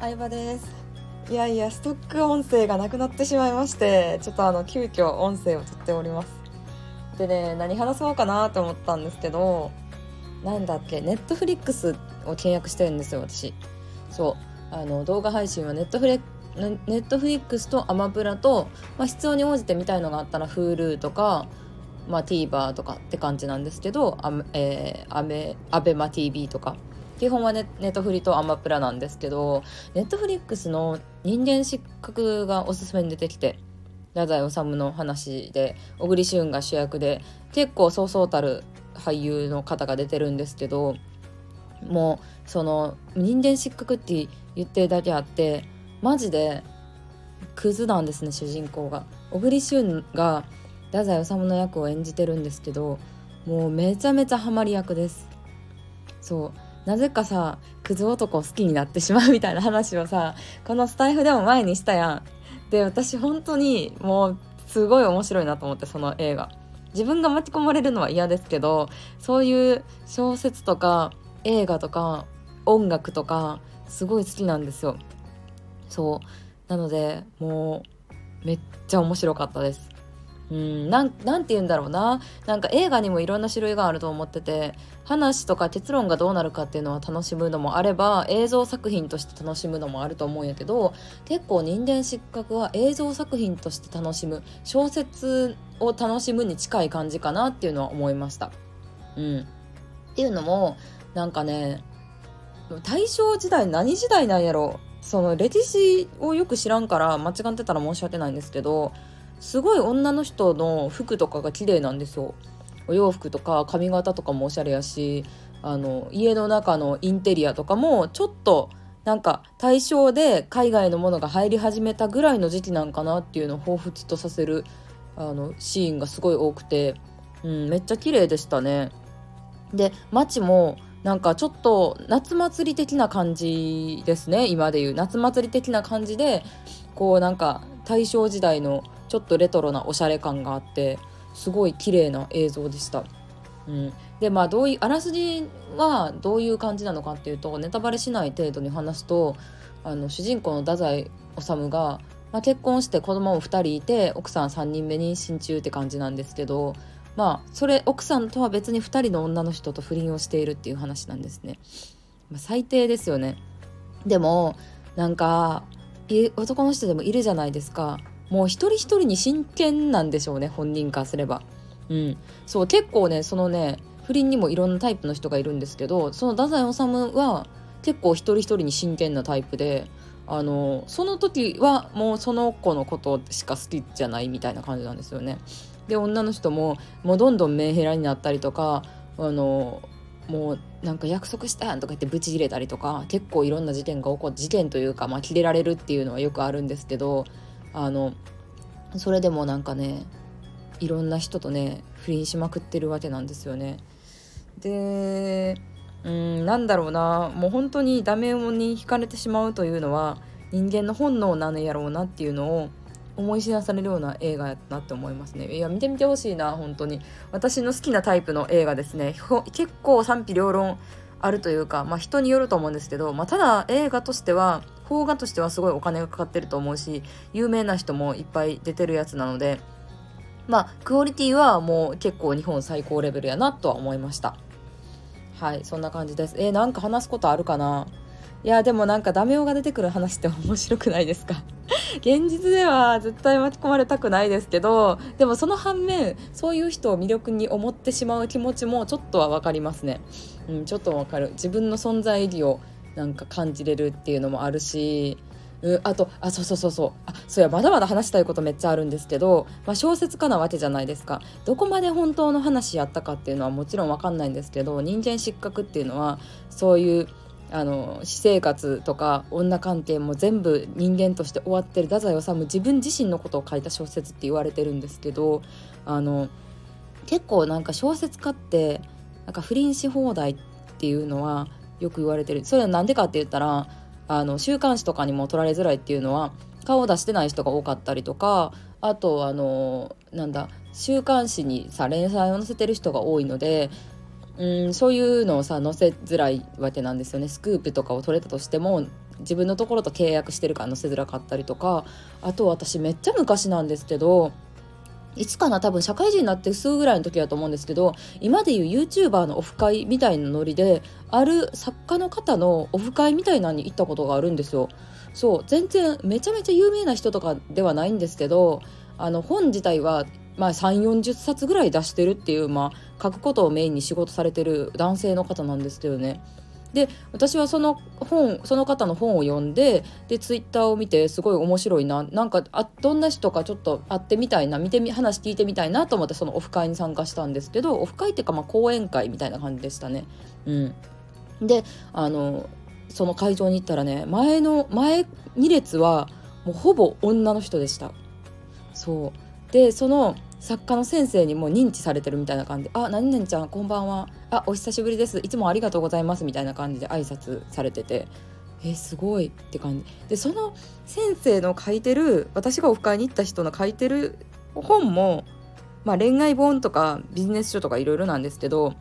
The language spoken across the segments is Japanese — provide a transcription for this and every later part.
相葉です。いやいやストック音声がなくなってしまいましてちょっとあの急遽音声を撮っております。でね何話そうかなと思ったんですけどなんだっけネットフリックスを契約してるんですよ私。そう。あの動画配信はネットフレネットフリックスとアマプラと、まあ、必要に応じて見たいのがあったら Hulu とか、まあ、TVer とかって感じなんですけどア,、えー、アメアベマ TV とか。基本はネットフリとアマプラなんですけどネットフリックスの人間失格がおすすめに出てきて太宰治の話で小栗旬が主役で結構そうそうたる俳優の方が出てるんですけどもうその人間失格って言ってるだけあってマジでクズなんですね主人公が。小栗旬が太宰治の役を演じてるんですけどもうめちゃめちゃハマり役です。そう。なぜかさクズ男を好きになってしまうみたいな話をさこのスタイフでも前にしたやん。で私本当にもうすごい面白いなと思ってその映画。自分が巻き込まれるのは嫌ですけどそういう小説とか映画とか音楽とかすごい好きなんですよ。そう。なのでもうめっちゃ面白かったです。うんなんなんて言うんだろうな。なんか映画にもいろんな種類があると思ってて話とか結論がどうなるかっていうのは楽しむのもあれば映像作品として楽しむのもあると思うんやけど結構人間失格は映像作品として楽しむ小説を楽しむに近い感じかなっていうのは思いました。うん、っていうのもなんかね大正時代何時代なんやろ。その歴史をよく知らんから間違ってたら申し訳ないんですけどすごい女の人の服とかが綺麗なんですよお洋服とか髪型とかもおしゃれやしあの家の中のインテリアとかもちょっとなんか対象で海外のものが入り始めたぐらいの時期なんかなっていうのを彷彿とさせるあのシーンがすごい多くて、うん、めっちゃ綺麗でしたね。で街もなんかちょっと夏祭り的な感じですね今でいう夏祭り的な感じでこうなんか大正時代のちょっとレトロなおしゃれ感があってすごい綺麗な映像でした。うん、でまあどういうあらすじはどういう感じなのかっていうとネタバレしない程度に話すとあの主人公の太宰治が、まあ、結婚して子供も2人いて奥さん3人目妊娠中って感じなんですけどまあそれ奥さんとは別に2人の女の人と不倫をしているっていう話なんですね。まあ、最低ですよねでもなんか男の人でもいるじゃないですかもう一人一人に真剣なんでしょうね本人からすれば。うん、そう結構ねそのね不倫にもいろんなタイプの人がいるんですけどその太宰治は結構一人一人に真剣なタイプであのその時はもうその子のことしか好きじゃないみたいな感じなんですよね。で女の人ももうどんどんメンヘラになったりとかあのもうなんか約束したやんとか言ってブチ切れたりとか結構いろんな事件が起こって事件というかまあ切れられるっていうのはよくあるんですけどあのそれでもなんかねいろんな人とね不倫しまくってるわけなんですよね。でうんなんだろうな。もう本当にダメに惹かれてしまうというのは人間の本能なのやろうなっていうのを思い知らされるような映画やなって思いますね。いや見てみてほしいな本当に。私の好きなタイプの映画ですね。結構賛否両論あるというかまあ人によると思うんですけど、まあ、ただ映画としては邦画としてはすごいお金がかかってると思うし有名な人もいっぱい出てるやつなのでまあクオリティはもう結構日本最高レベルやなとは思いました。はいそんな感じです。えー、なんか話すことあるかな？いやでもなんかダメ男が出てくる話って面白くないですか？現実では絶対巻き込まれたくないですけどでもその反面そういう人を魅力に思ってしまう気持ちもちょっとは分かりますね、うん、ちょっと分かる。自分の存在意義をなんか感じれるっていうのもあるし。うあとあそうそうそうそう。あそうやまだまだ話したいことめっちゃあるんですけど、まあ、小説家なわけじゃないですか。どこまで本当の話やったかっていうのはもちろん分かんないんですけど人間失格っていうのはそういうあの私生活とか女関係も全部人間として終わってる太宰治自分自身のことを書いた小説って言われてるんですけどあの結構なんか小説家ってなんか不倫し放題っていうのはよく言われてる。それは何でかって言ったらあの週刊誌とかにも取られづらいっていうのは顔を出してない人が多かったりとかあとあのなんだ週刊誌にさ連載を載せてる人が多いのでうんそういうのをさ載せづらいわけなんですよねスクープとかを取れたとしても自分のところと契約してるから載せづらかったりとかあと私めっちゃ昔なんですけどいつかな多分社会人になってすぐぐらいの時だと思うんですけど今でいう YouTuber のオフ会みたいなノリである作家の方のオフ会みたいなのに行ったことがあるんですよ。そう全然めちゃめちゃ有名な人とかではないんですけどあの本自体はま、3 4 0冊ぐらい出してるっていう、まあ、書くことをメインに仕事されてる男性の方なんですけどねで私はその本その方の本を読んででツイッターを見てすごい面白いななんかあどんな人かちょっと会ってみたいな見てみ話聞いてみたいなと思ってそのオフ会に参加したんですけどオフ会っていうかまあ講演会みたいな感じでしたね。うん、であのその会場に行ったらね前の前2列はもうほぼ女の人でした。そうでその作家の先生にもう認知されてるみたいな感じ。で「あ何々ちゃんこんばんは。あお久しぶりです。いつもありがとうございます」みたいな感じで挨拶されてて。えすごいって感じ。でその先生の書いてる私がオフ会に行った人の書いてる本も、まあ、恋愛本とかビジネス書とかいろいろなんですけど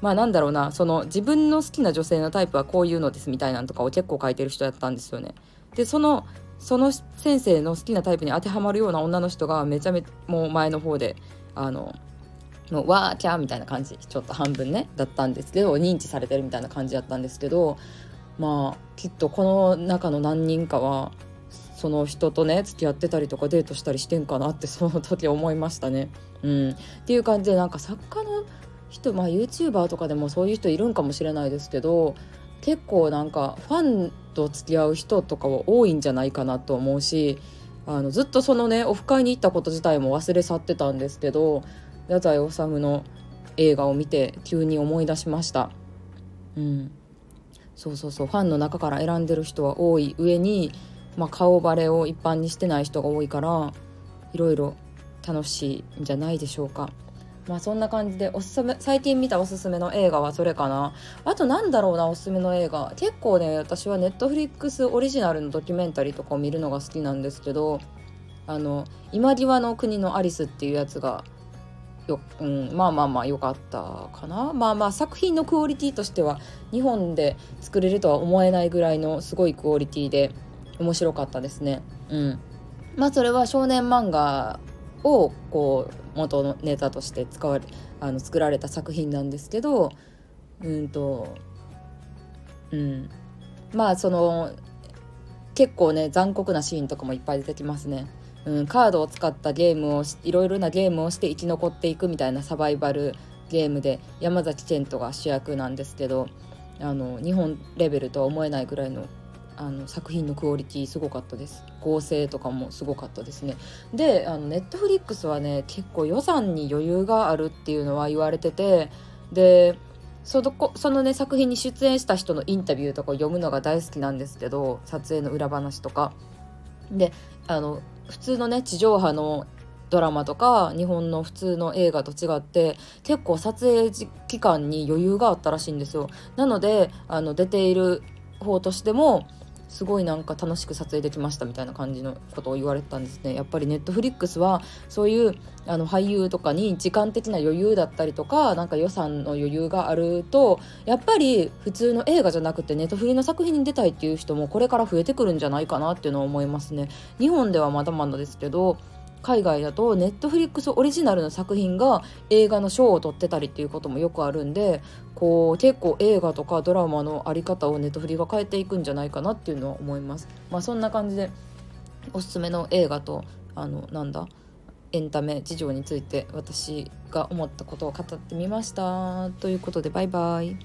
まあなんだろうなその自分の好きな女性のタイプはこういうのですみたいなのとかを結構書いてる人だったんですよね。でそのその先生の好きなタイプに当てはまるような女の人がめちゃめちゃもう前の方であのもうわーキャーみたいな感じちょっと半分ねだったんですけど認知されてるみたいな感じだったんですけどまあきっとこの中の何人かはその人とね付き合ってたりとかデートしたりしてんかなってその時思いましたね。うん、っていう感じでなんか作家の人まあ YouTuber とかでもそういう人いるんかもしれないですけど結構なんかファンと付き合う人とかは多いんじゃないかなと思うしあのずっとそのねオフ会に行ったこと自体も忘れ去ってたんですけど太宰治の映画を見て急に思い出しました。うん。そうそうそう。ファンの中から選んでる人は多い上に、まあ、顔バレを一般にしてない人が多いからいろいろ楽しいんじゃないでしょうか。まあそんな感じでおすすめ最近見たおすすめの映画はそれかな。あとなんだろうなおすすめの映画。結構ね私はネットフリックスオリジナルのドキュメンタリーとかを見るのが好きなんですけどあの今際の国のアリスっていうやつがよ、うん、まあまあまあ良かったかな。まあまあ作品のクオリティとしては日本で作れるとは思えないぐらいのすごいクオリティで面白かったですね。うん。まあそれは少年漫画をこう元のネタとして使われあの作られた作品なんですけどうんとうんまあその結構ね残酷なシーンとかもいっぱい出てきますね。うん、カードを使ったゲームをいろいろなゲームをして生き残っていくみたいなサバイバルゲームで山崎賢人が主役なんですけどあの日本レベルとは思えないぐらいのあの作品のクオリティすごかったです。合成とかもすごかったですね。であのネットフリックスはね結構予算に余裕があるっていうのは言われててでそのそのね作品に出演した人のインタビューとかを読むのが大好きなんですけど撮影の裏話とか。であの普通のね地上波のドラマとか日本の普通の映画と違って結構撮影期間に余裕があったらしいんですよ。なのであの出ている方としてもすごいなんか楽しく撮影できましたみたいな感じのことを言われてたんですね。やっぱりネットフリックスはそういうあの俳優とかに時間的な余裕だったりとかなんか予算の余裕があるとやっぱり普通の映画じゃなくてネットフリの作品に出たいっていう人もこれから増えてくるんじゃないかなっていうのを思いますね。日本ではまだまだですけど海外だとネットフリックスオリジナルの作品が映画の賞を取ってたりっていうこともよくあるんでこう結構映画とかドラマの在り方をネットフリが変えていくんじゃないかなっていうのは思います。まあ、そんな感じでおすすめの映画とあのなんだ？エンタメ事情について私が思ったことを語ってみました。ということでバイバイ。